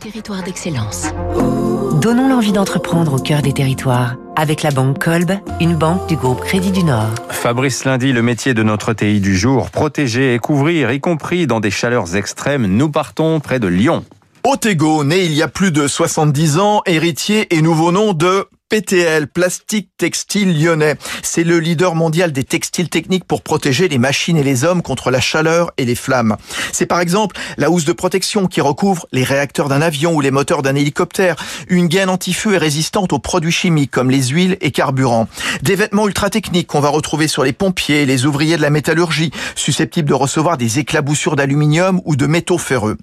Territoire d'excellence. Donnons l'envie d'entreprendre au cœur des territoires avec la banque Kolb, une banque du groupe Crédit du Nord. Fabrice Lundi, le métier de notre TI du jour, protéger et couvrir, y compris dans des chaleurs extrêmes. Nous partons près de Lyon. Otego, né il y a plus de 70 ans, héritier et nouveau nom de PTL, Plastique Textile Lyonnais. C'est le leader mondial des textiles techniques pour protéger les machines et les hommes contre la chaleur et les flammes. C'est par exemple la housse de protection qui recouvre les réacteurs d'un avion ou les moteurs d'un hélicoptère, une gaine anti-feu et résistante aux produits chimiques comme les huiles et carburants, des vêtements ultra techniques qu'on va retrouver sur les pompiers les ouvriers de la métallurgie, susceptibles de recevoir des éclaboussures d'aluminium ou de métaux ferreux.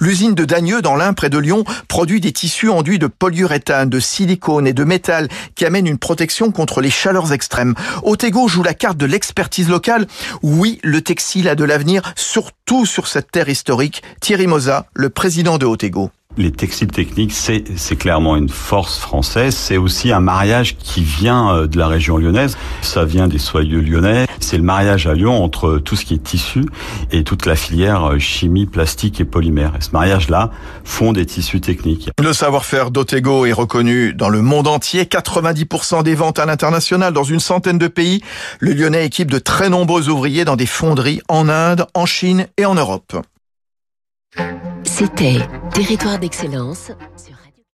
L'usine de Dagneux dans l'Ain près de Lyon produit des tissus enduits de polyuréthane, de silicone et de métal qui amène une protection contre les chaleurs extrêmes. Otego joue la carte de l'expertise locale. Oui, le textile a de l'avenir, surtout sur cette terre historique. Thierry Moza, le président de Otego les textiles techniques, c'est, c'est clairement une force française. C'est aussi un mariage qui vient euh, de la région lyonnaise. Ça vient des soyeux lyonnais. C'est le mariage à Lyon entre tout ce qui est tissu et toute la filière euh, chimie, plastique et polymère. Et ce mariage-là font des tissus techniques. Le savoir-faire d'Otego est reconnu dans le monde entier. 90% des ventes à l'international dans une centaine de pays. Le Lyonnais équipe de très nombreux ouvriers dans des fonderies en Inde, en Chine et en Europe. C'était Territoire d'excellence